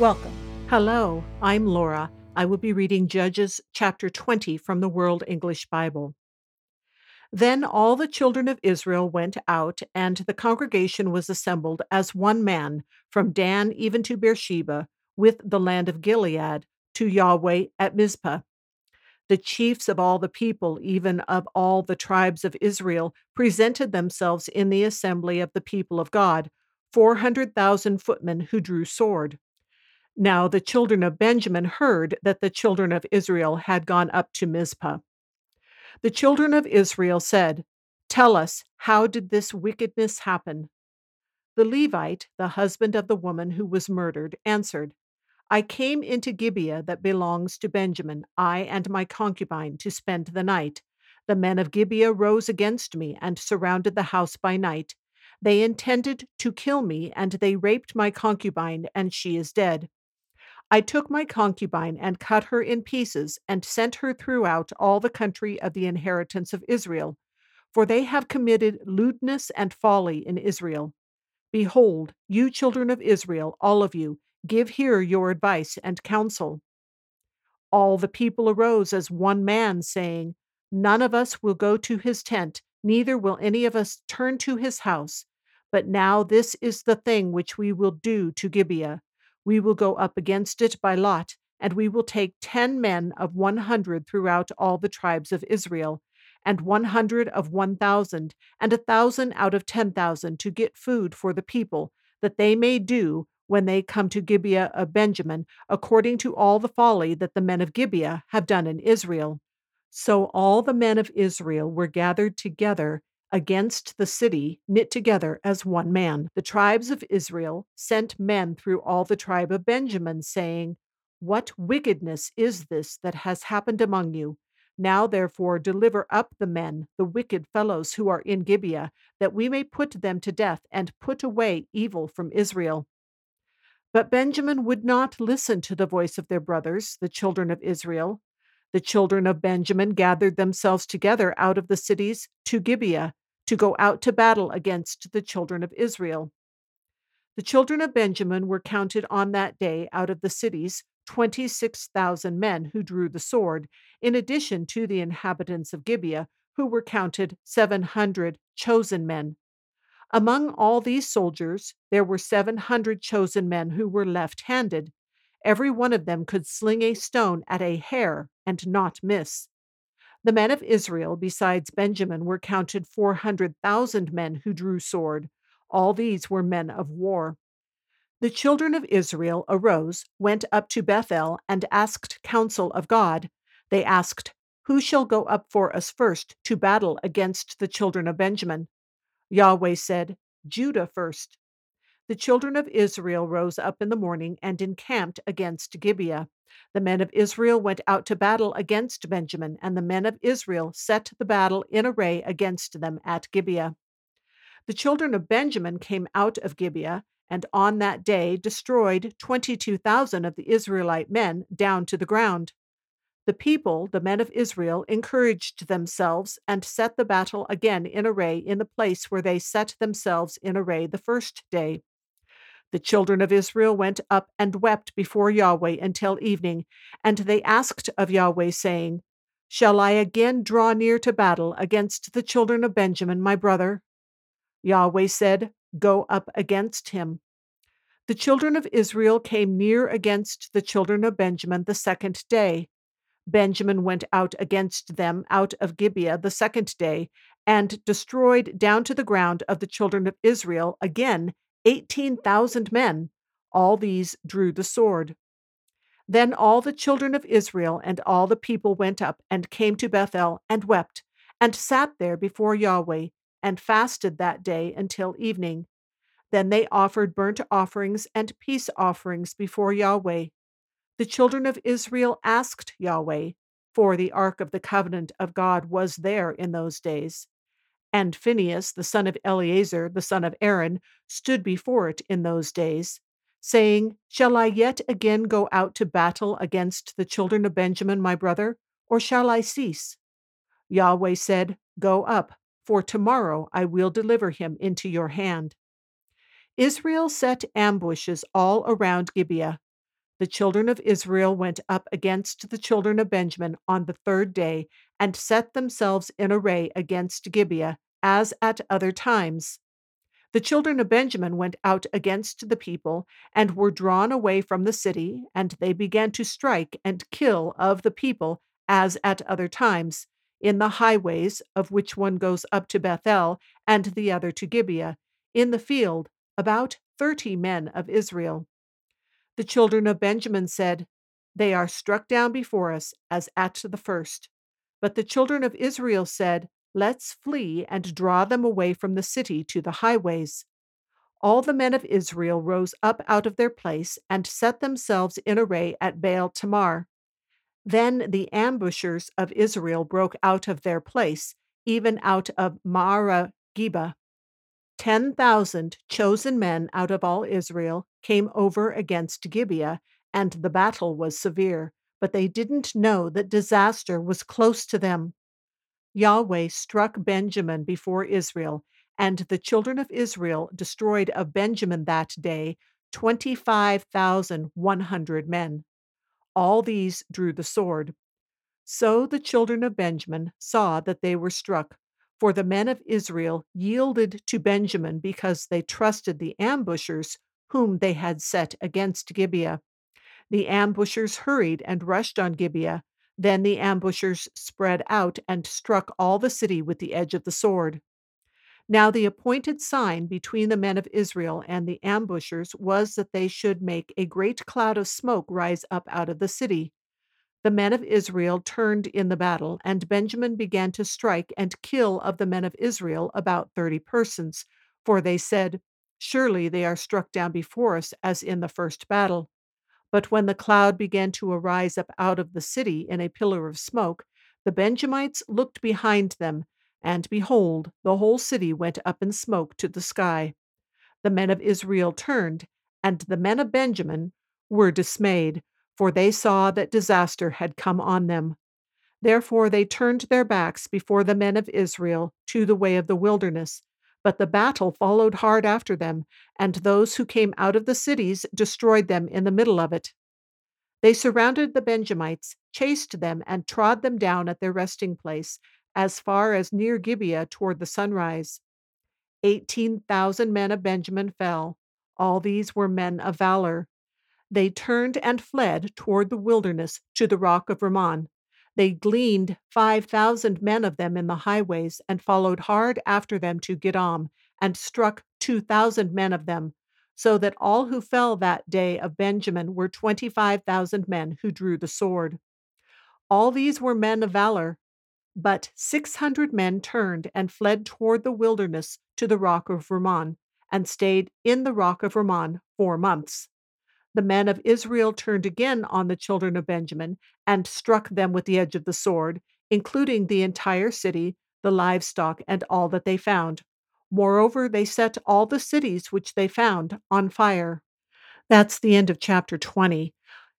Welcome. Hello, I'm Laura. I will be reading Judges chapter 20 from the World English Bible. Then all the children of Israel went out, and the congregation was assembled as one man, from Dan even to Beersheba, with the land of Gilead, to Yahweh at Mizpah. The chiefs of all the people, even of all the tribes of Israel, presented themselves in the assembly of the people of God, four hundred thousand footmen who drew sword. Now the children of Benjamin heard that the children of Israel had gone up to Mizpah. The children of Israel said, Tell us, how did this wickedness happen? The Levite, the husband of the woman who was murdered, answered, I came into Gibeah that belongs to Benjamin, I and my concubine, to spend the night. The men of Gibeah rose against me and surrounded the house by night. They intended to kill me, and they raped my concubine, and she is dead. I took my concubine and cut her in pieces and sent her throughout all the country of the inheritance of Israel, for they have committed lewdness and folly in Israel. Behold, you children of Israel, all of you, give here your advice and counsel. All the people arose as one man, saying, None of us will go to his tent, neither will any of us turn to his house. But now this is the thing which we will do to Gibeah we will go up against it by lot, and we will take ten men of one hundred throughout all the tribes of Israel, and one hundred of one thousand, and a thousand out of ten thousand to get food for the people, that they may do, when they come to Gibeah of Benjamin, according to all the folly that the men of Gibeah have done in Israel. So all the men of Israel were gathered together against the city, knit together as one man. The tribes of Israel sent men through all the tribe of Benjamin, saying, What wickedness is this that has happened among you? Now, therefore, deliver up the men, the wicked fellows who are in Gibeah, that we may put them to death and put away evil from Israel. But Benjamin would not listen to the voice of their brothers, the children of Israel. The children of Benjamin gathered themselves together out of the cities to Gibeah to go out to battle against the children of Israel. The children of Benjamin were counted on that day out of the cities 26,000 men who drew the sword, in addition to the inhabitants of Gibeah, who were counted 700 chosen men. Among all these soldiers, there were 700 chosen men who were left handed. Every one of them could sling a stone at a hair and not miss. The men of Israel, besides Benjamin, were counted 400,000 men who drew sword. All these were men of war. The children of Israel arose, went up to Bethel, and asked counsel of God. They asked, Who shall go up for us first to battle against the children of Benjamin? Yahweh said, Judah first. The children of Israel rose up in the morning and encamped against Gibeah. The men of Israel went out to battle against Benjamin, and the men of Israel set the battle in array against them at Gibeah. The children of Benjamin came out of Gibeah, and on that day destroyed 22,000 of the Israelite men down to the ground. The people, the men of Israel, encouraged themselves and set the battle again in array in the place where they set themselves in array the first day. The children of Israel went up and wept before Yahweh until evening, and they asked of Yahweh, saying, Shall I again draw near to battle against the children of Benjamin, my brother? Yahweh said, Go up against him. The children of Israel came near against the children of Benjamin the second day. Benjamin went out against them out of Gibeah the second day, and destroyed down to the ground of the children of Israel again 18,000 men. All these drew the sword. Then all the children of Israel and all the people went up and came to Bethel and wept, and sat there before Yahweh, and fasted that day until evening. Then they offered burnt offerings and peace offerings before Yahweh. The children of Israel asked Yahweh, for the ark of the covenant of God was there in those days. And Phinehas, the son of Eleazar, the son of Aaron, stood before it in those days, saying, Shall I yet again go out to battle against the children of Benjamin, my brother, or shall I cease? Yahweh said, Go up, for tomorrow I will deliver him into your hand. Israel set ambushes all around Gibeah. The children of Israel went up against the children of Benjamin on the third day and set themselves in array against Gibeah, as at other times. The children of Benjamin went out against the people and were drawn away from the city, and they began to strike and kill of the people, as at other times, in the highways, of which one goes up to Bethel and the other to Gibeah, in the field, about thirty men of Israel. The children of Benjamin said, They are struck down before us, as at the first. But the children of Israel said, Let's flee and draw them away from the city to the highways. All the men of Israel rose up out of their place and set themselves in array at Baal Tamar. Then the ambushers of Israel broke out of their place, even out of Maareh Geba. Ten thousand chosen men out of all Israel came over against Gibeah, and the battle was severe, but they didn't know that disaster was close to them. Yahweh struck Benjamin before Israel, and the children of Israel destroyed of Benjamin that day 25,100 men. All these drew the sword. So the children of Benjamin saw that they were struck, for the men of Israel yielded to Benjamin because they trusted the ambushers whom they had set against Gibeah. The ambushers hurried and rushed on Gibeah, then the ambushers spread out and struck all the city with the edge of the sword. Now the appointed sign between the men of Israel and the ambushers was that they should make a great cloud of smoke rise up out of the city. The men of Israel turned in the battle, and Benjamin began to strike and kill of the men of Israel about thirty persons, for they said, Surely they are struck down before us as in the first battle. But when the cloud began to arise up out of the city in a pillar of smoke, the Benjamites looked behind them, and behold, the whole city went up in smoke to the sky. The men of Israel turned, and the men of Benjamin were dismayed, for they saw that disaster had come on them. Therefore they turned their backs before the men of Israel to the way of the wilderness, but the battle followed hard after them, and those who came out of the cities destroyed them in the middle of it. They surrounded the Benjamites, chased them, and trod them down at their resting place, as far as near Gibeah toward the sunrise. Eighteen thousand men of Benjamin fell. All these were men of valor. They turned and fled toward the wilderness to the rock of Rimmon. They gleaned 5,000 men of them in the highways and followed hard after them to Gidom and struck 2,000 men of them, so that all who fell that day of Benjamin were 25,000 men who drew the sword. All these were men of valor, but 600 men turned and fled toward the wilderness to the rock of Rimmon and stayed in the rock of Rimmon four months the men of Israel turned again on the children of Benjamin and struck them with the edge of the sword, including the entire city, the livestock, and all that they found. Moreover, they set all the cities which they found on fire. That's the end of chapter 20.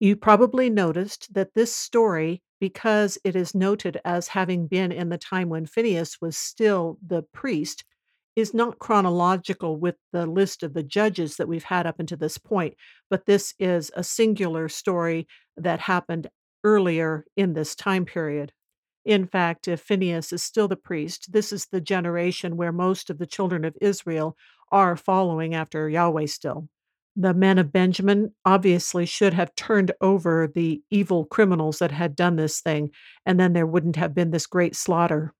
You probably noticed that this story, because it is noted as having been in the time when Phineas was still the priest, is not chronological with the list of the judges that we've had up until this point, but this is a singular story that happened earlier in this time period. In fact, if Phineas is still the priest, this is the generation where most of the children of Israel are following after Yahweh still. The men of Benjamin obviously should have turned over the evil criminals that had done this thing, and then there wouldn't have been this great slaughter.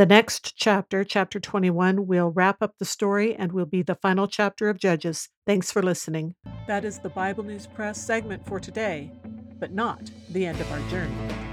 The next chapter, chapter 21, will wrap up the story and will be the final chapter of Judges. Thanks for listening. That is the Bible News Press segment for today, but not the end of our journey.